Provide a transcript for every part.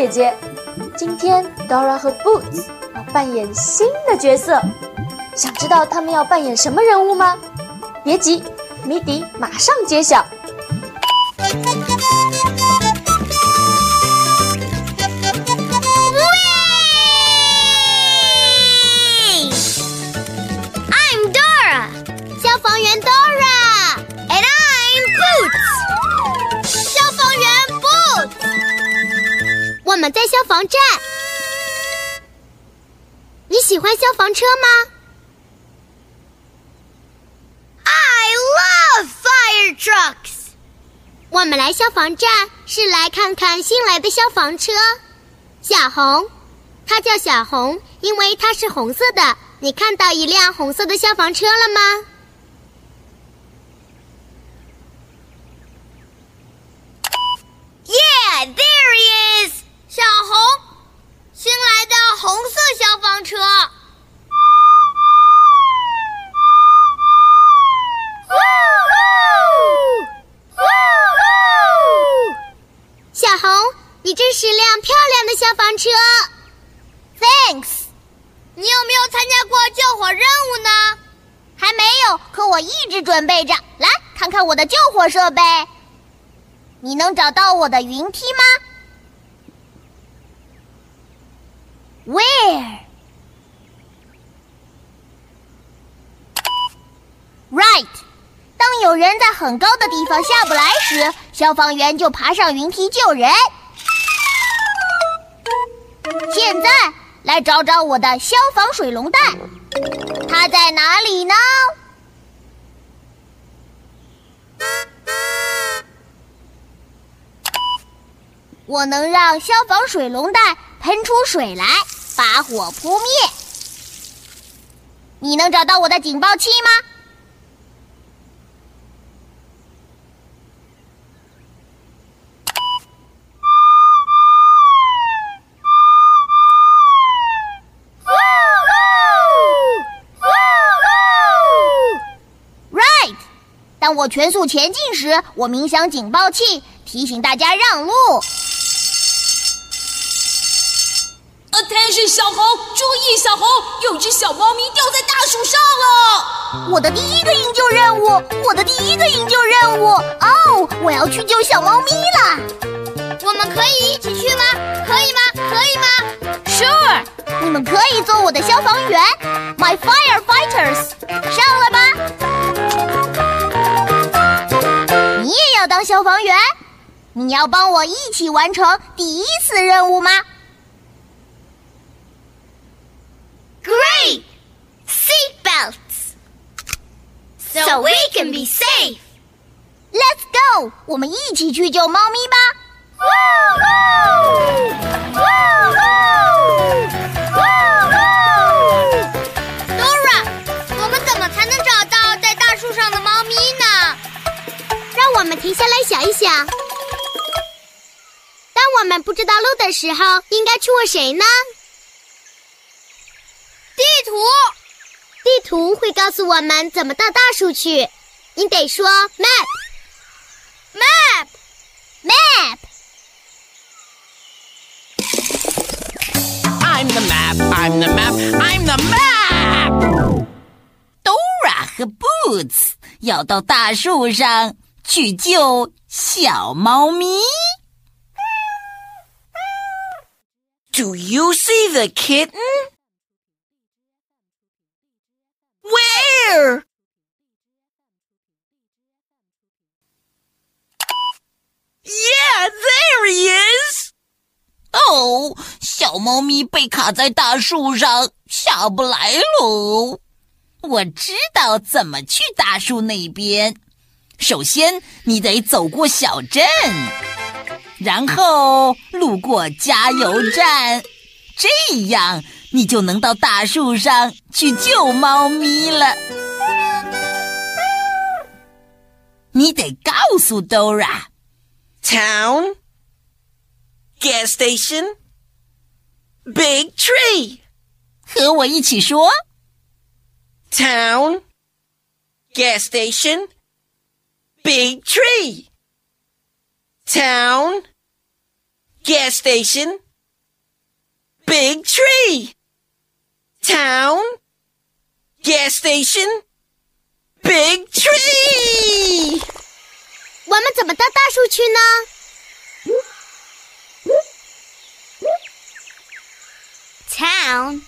姐姐，今天 Dora 和 Boots 要扮演新的角色，想知道他们要扮演什么人物吗？别急，谜底马上揭晓。我们在消防站。你喜欢消防车吗？I love fire trucks。我们来消防站是来看看新来的消防车。小红，它叫小红，因为它是红色的。你看到一辆红色的消防车了吗？Yeah, there he is. 小红，新来的红色消防车。小红，你真是辆漂亮的消防车。Thanks。你有没有参加过救火任务呢？还没有，可我一直准备着。来看看我的救火设备。你能找到我的云梯吗？Where? Right. 当有人在很高的地方下不来时，消防员就爬上云梯救人。现在来找找我的消防水龙蛋，它在哪里呢？我能让消防水龙蛋喷出水来。把火扑灭！你能找到我的警报器吗当我全速前进时，我鸣响警报器，提醒大家让路。Attention，小红，注意，小红，有只小猫咪掉在大树上了。我的第一个营救任务，我的第一个营救任务。哦，我要去救小猫咪了。我们可以一起去吗？可以吗？可以吗？Sure，你们可以做我的消防员，My firefighters，上来吧。你也要当消防员？你要帮我一起完成第一次任务吗？Great! Seatbelts! So we can be safe! Let's go! 我们一起去救猫咪吧！Dora，我们怎么才能找到在大树上的猫咪呢？让我们停下来想一想。当我们不知道路的时候，应该去问谁呢？地图，地图会告诉我们怎么到大树去。你得说 map，map，map。I'm the map. I'm the map. I'm the map. Dora 和 Boots 要到大树上去救小猫咪。Do you see the kitten? here. Yeah, there he is. Oh, 小猫咪被卡在大树上，下不来喽。我知道怎么去大树那边。首先，你得走过小镇，然后路过加油站，这样。你就能到大树上去救猫咪了。你得告诉 Dora。Town, gas station, big tree. 和我一起说 Town, gas station, big tree. Town, gas station, big tree. Town, gas station, big tree. 我们怎么到大树去呢？Town,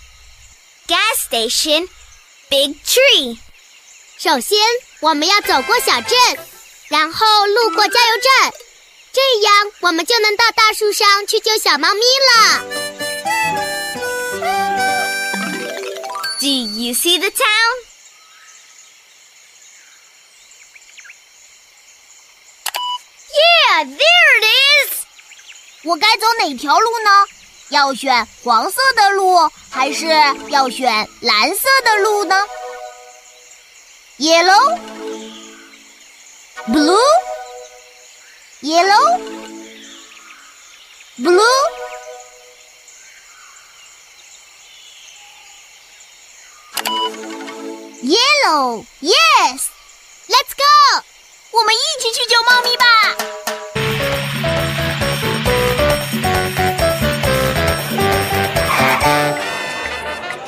gas station, big tree. 首先，我们要走过小镇，然后路过加油站，这样我们就能到大树上去救小猫咪了。Do you see the town? Yeah, there it is. 我该走哪条路呢？要选黄色的路，还是要选蓝色的路呢？Yellow, blue, yellow, blue. No yes let's go 我们一起去救猫咪吧！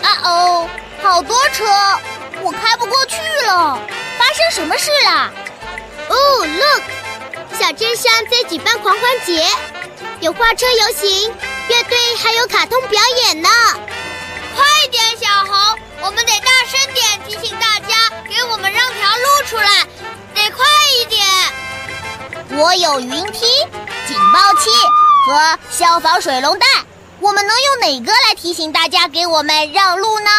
啊哦，好多车，我开不过去了。发生什么事啦？哦，Look，小镇上在举办狂欢节，有花车游行、乐队，还有卡通表演呢。快点，小红，我们得大声点提醒大家，给我们让条路出来，得快一点。我有云梯、警报器和消防水龙带，我们能用哪个来提醒大家给我们让路呢？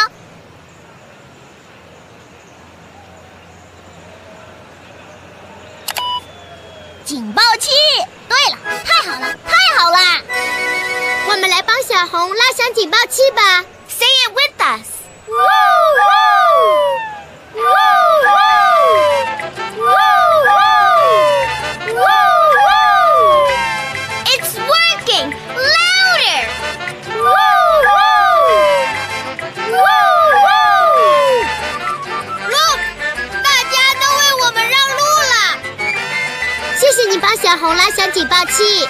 警报器！对了，太好了，太好了！我们来帮小红拉响警报器吧。Say it with us. It's working! Louder! Look，大家都为我们让路了。谢谢你帮小红拉响警报器，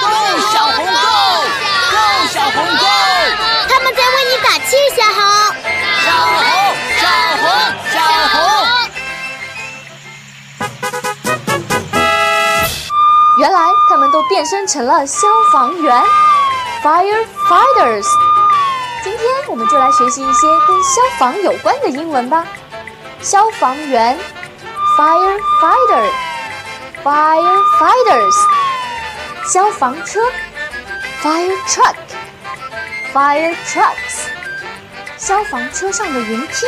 够小红够，够小红够， 成了消防员，firefighters。今天我们就来学习一些跟消防有关的英文吧。消防员，firefighter，firefighters。消防车，fire truck，fire trucks。消防车上的云梯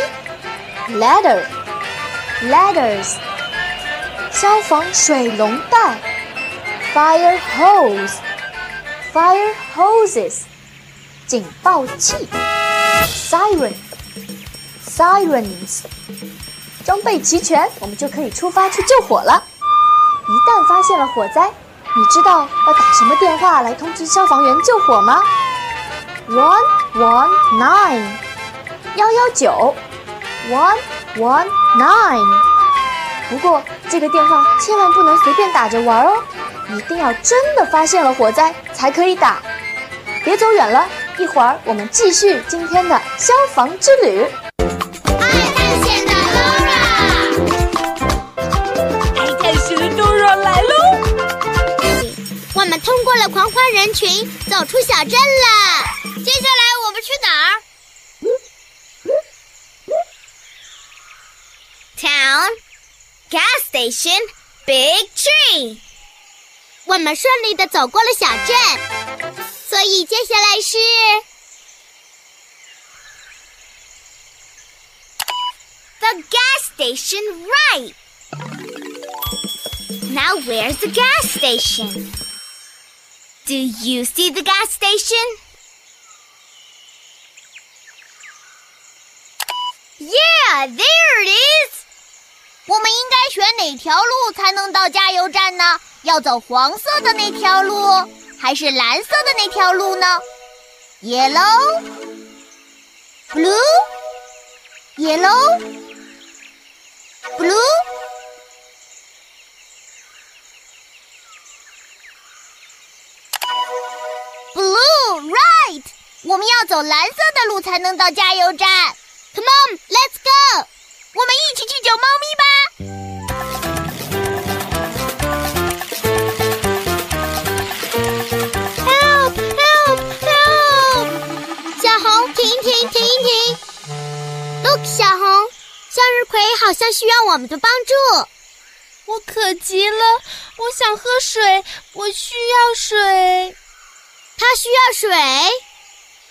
，ladder，ladders。消防水龙带。Fire hose，fire hoses，警报器，siren，sirens，装备齐全，我们就可以出发去救火了。一旦发现了火灾，你知道要打什么电话来通知消防员救火吗？One one nine，幺幺九，One one nine。不过这个电话千万不能随便打着玩哦。一定要真的发现了火灾才可以打，别走远了，一会儿我们继续今天的消防之旅。爱探险的 Dora，爱探险的 Dora 来喽！我们通过了狂欢人群，走出小镇了。接下来我们去哪儿？Town, gas station, big tree. 我们顺利的走过了小镇，所 所以接下来是 The gas station, right? Now where's the gas station? Do you see the gas station? Yeah, there it is. 我们应该选哪条路才能到加油站呢？要走黄色的那条路，还是蓝色的那条路呢？Yellow, blue, yellow, blue. Blue, right. 我们要走蓝色的路才能到加油站。Come on, let's go. 我们一起去救猫咪吧。向日葵好像需要我们的帮助。我渴极了，我想喝水，我需要水。它需要水。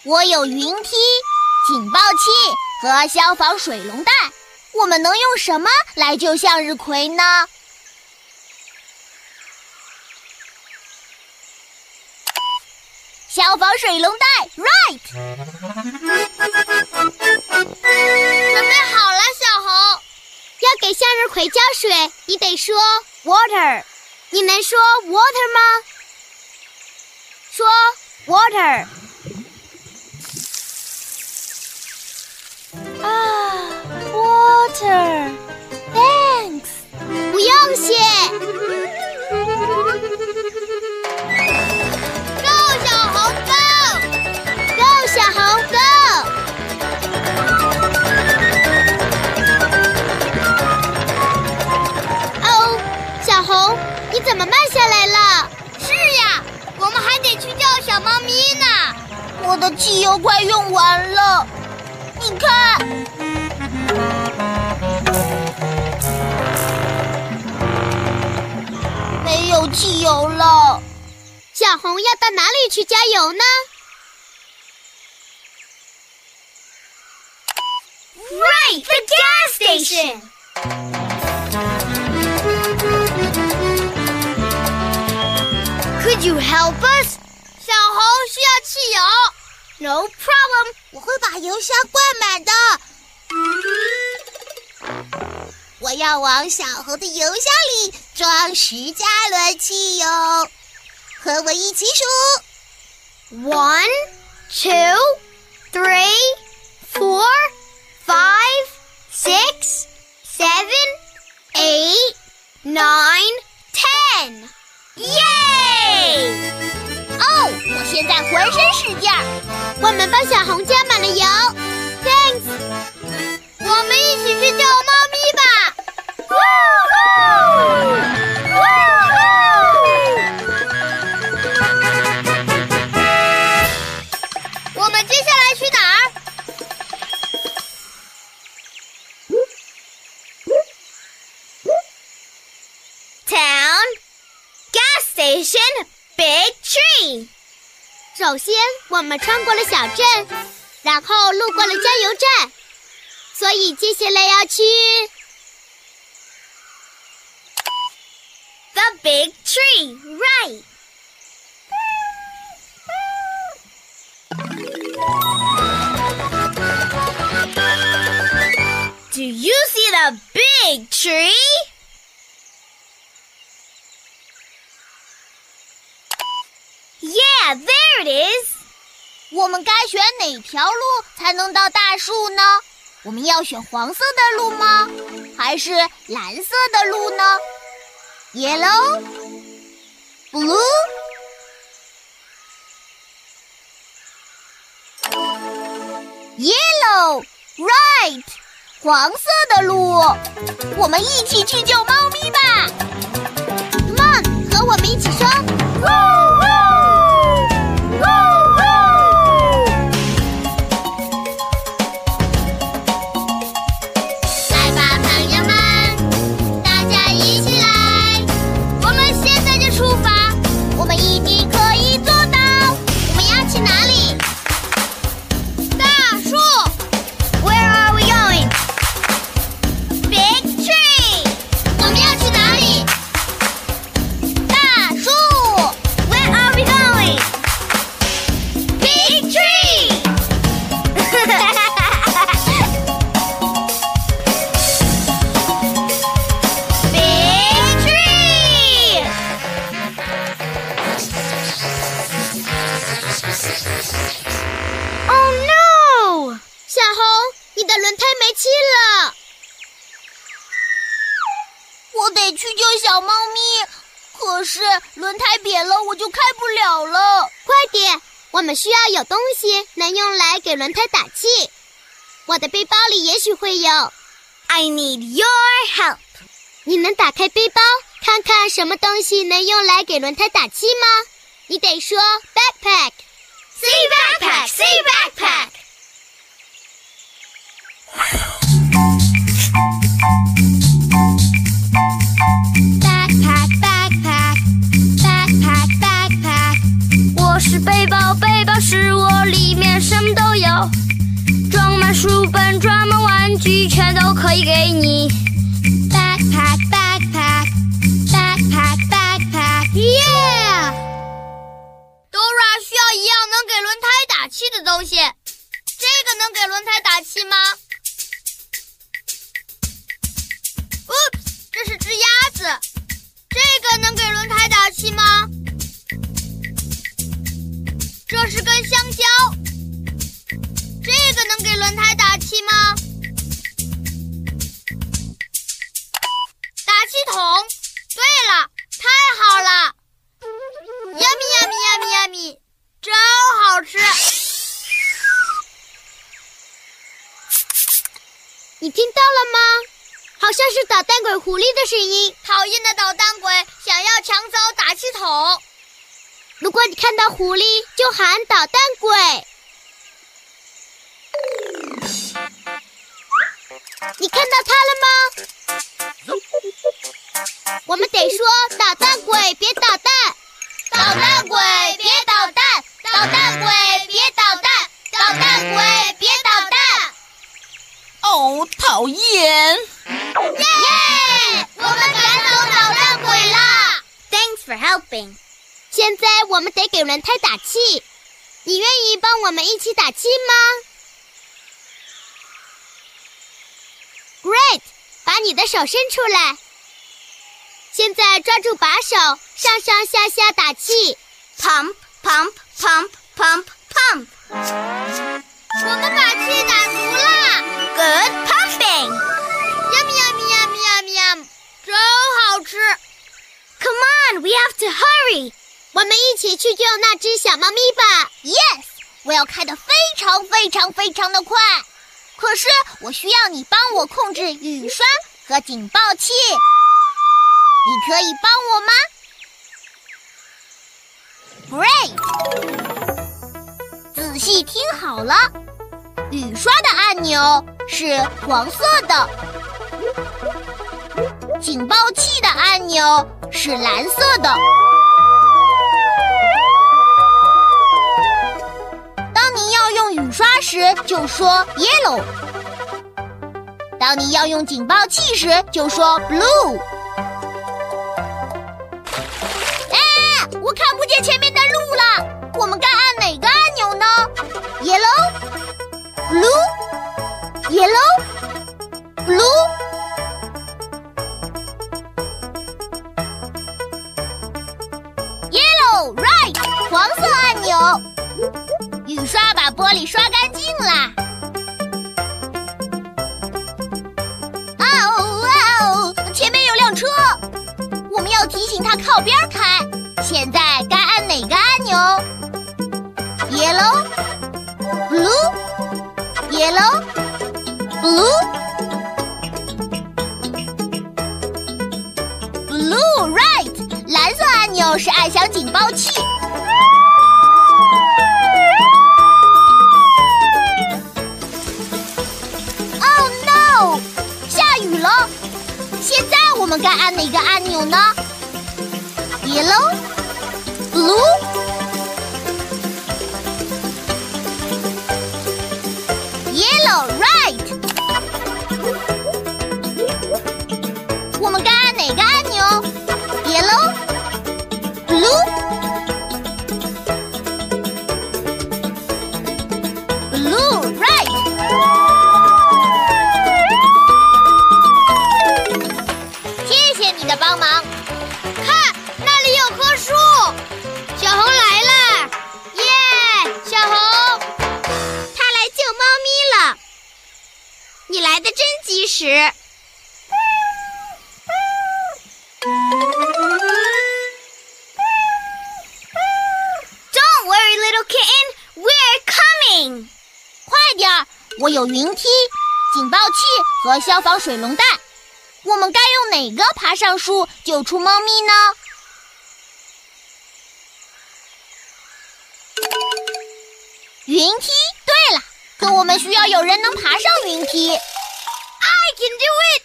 我有云梯、警报器和消防水龙带。我们能用什么来救向日葵呢？消防水龙带，right。准备好了。要给向日葵浇水，你得说 water。你能说 water 吗？说 water。啊，water。Thanks。不用谢。Go，小红，Go！Go，小红，Go！汽油快用完了，你看。没有汽油了。小红要到哪里去加油呢？The gas station. Could you help us? 小红需要汽油。No problem. 我会把油箱灌满的。我要往小猴的油箱里装十加仑汽油。和我一起数。One, two, three, four, five, six, seven, eight, nine, ten. 耶！哦，我现在浑身是劲儿。我们帮小红加满了油。Thanks。我们一起去救猫咪吧。我们接下来去哪儿？Town, gas station, big tree. 首先，我们穿过了小镇，然后路过了加油站，所以接下来要去 The big tree, right. Do you see the big tree? Yeah, there it is. 我们该选哪条路才能到大树呢？我们要选黄色的路吗？还是蓝色的路呢？Yellow, blue. Yellow, right. 黄色的路，我们一起去救猫咪吧。Come on，和我们一起说。你能打开背包，看看什么东西能用来给轮胎打气吗？你得说 backpack。See backpack, see backpack。Backpack, backpack, backpack, backpack。我是背包，背包是我，里面什么都有，装满书本，装满玩具，全都可以给你。给轮胎打气的东西，这个能给轮胎打气吗？哦这是只鸭子，这个能给轮胎打气吗？这是根香蕉，是捣蛋鬼狐狸的声音。讨厌的捣蛋鬼想要抢走打气筒。如果你看到狐狸，就喊捣蛋鬼。你看到他了吗？我们得说捣蛋鬼别捣蛋，捣蛋鬼别捣蛋，捣蛋鬼别捣蛋，捣蛋鬼别捣蛋。哦，讨厌！耶！我们赶走捣蛋鬼了！Thanks for helping。现在我们得给轮胎打气，你愿意帮我们一起打气吗？Great，把你的手伸出来。现在抓住把手，上上下下打气。Pump, pump, pump, pump, pump。我们把气打足了 Good pumping。好吃！Come on, we have to hurry. 我们一起去救那只小猫咪吧。Yes，我要开得非常非常非常的快。可是我需要你帮我控制雨刷和警报器，你可以帮我吗？Great！仔细听好了，雨刷的按钮是黄色的，警报器的按钮是蓝色的。当你要用雨刷时，就说 yellow；当你要用警报器时，就说 blue。哎，我看不见前面的路了，我们该按哪个按钮呢？Yellow、刷把玻璃刷干净啦！哦哦，前面有辆车，我们要提醒他靠边开。现在该按哪个按钮？Yellow、Blue、Yellow、Blue、Blue right，蓝色按钮是按响警报器。哪个按钮呢？Yellow、Blue、时。Don't worry, little kitten. We're coming. 快点儿，我有云梯、警报器和消防水龙带。我们该用哪个爬上树救出猫咪呢？云梯。对了，可我们需要有人能爬上云梯。Do it.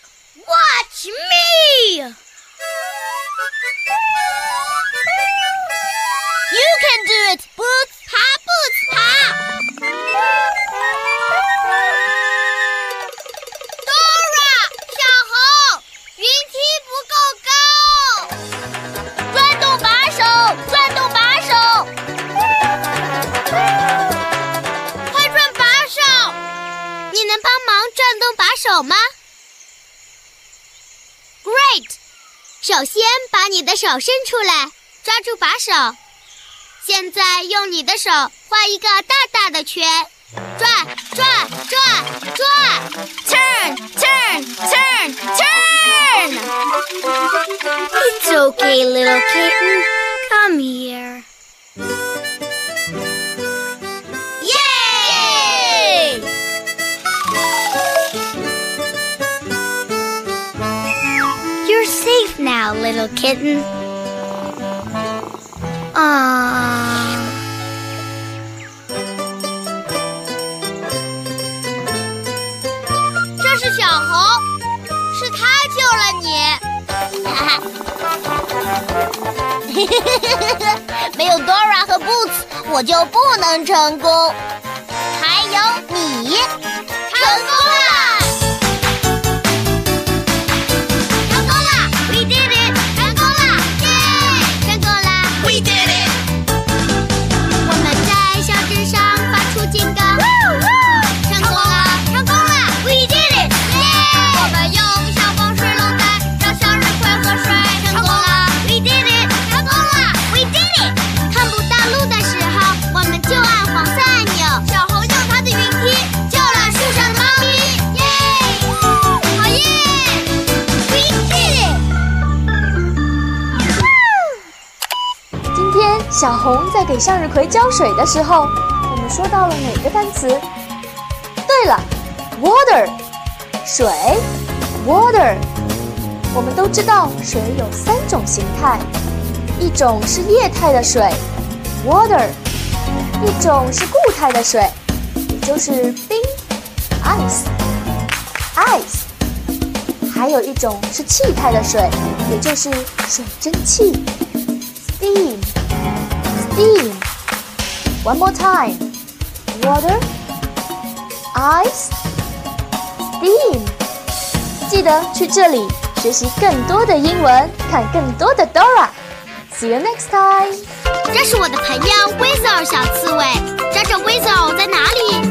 Watch me. 手伸出来，抓住把手。现在用你的手画一个大大的圈，转转转转，turn turn turn turn。 It's okay, little kitten. Come here. Yay! You're safe now, little kitten. 啊这是小红，是她救了你。哈 哈没有 Dora 和 Boots，我就不能成功。还有你，成功了！红在给向日葵浇水的时候，我们说到了哪个单词？对了，water，水，water。我们都知道水有三种形态，一种是液态的水，water；一种是固态的水，也就是冰，ice，ice；还有一种是气态的水，也就是水蒸气，steam。Steam. One more time. Water, ice, steam. 记得去这里学习更多的英文，看更多的 Dora. See you next time. 这是我的朋友 Weasel 小刺猬，找找 Weasel 在哪里？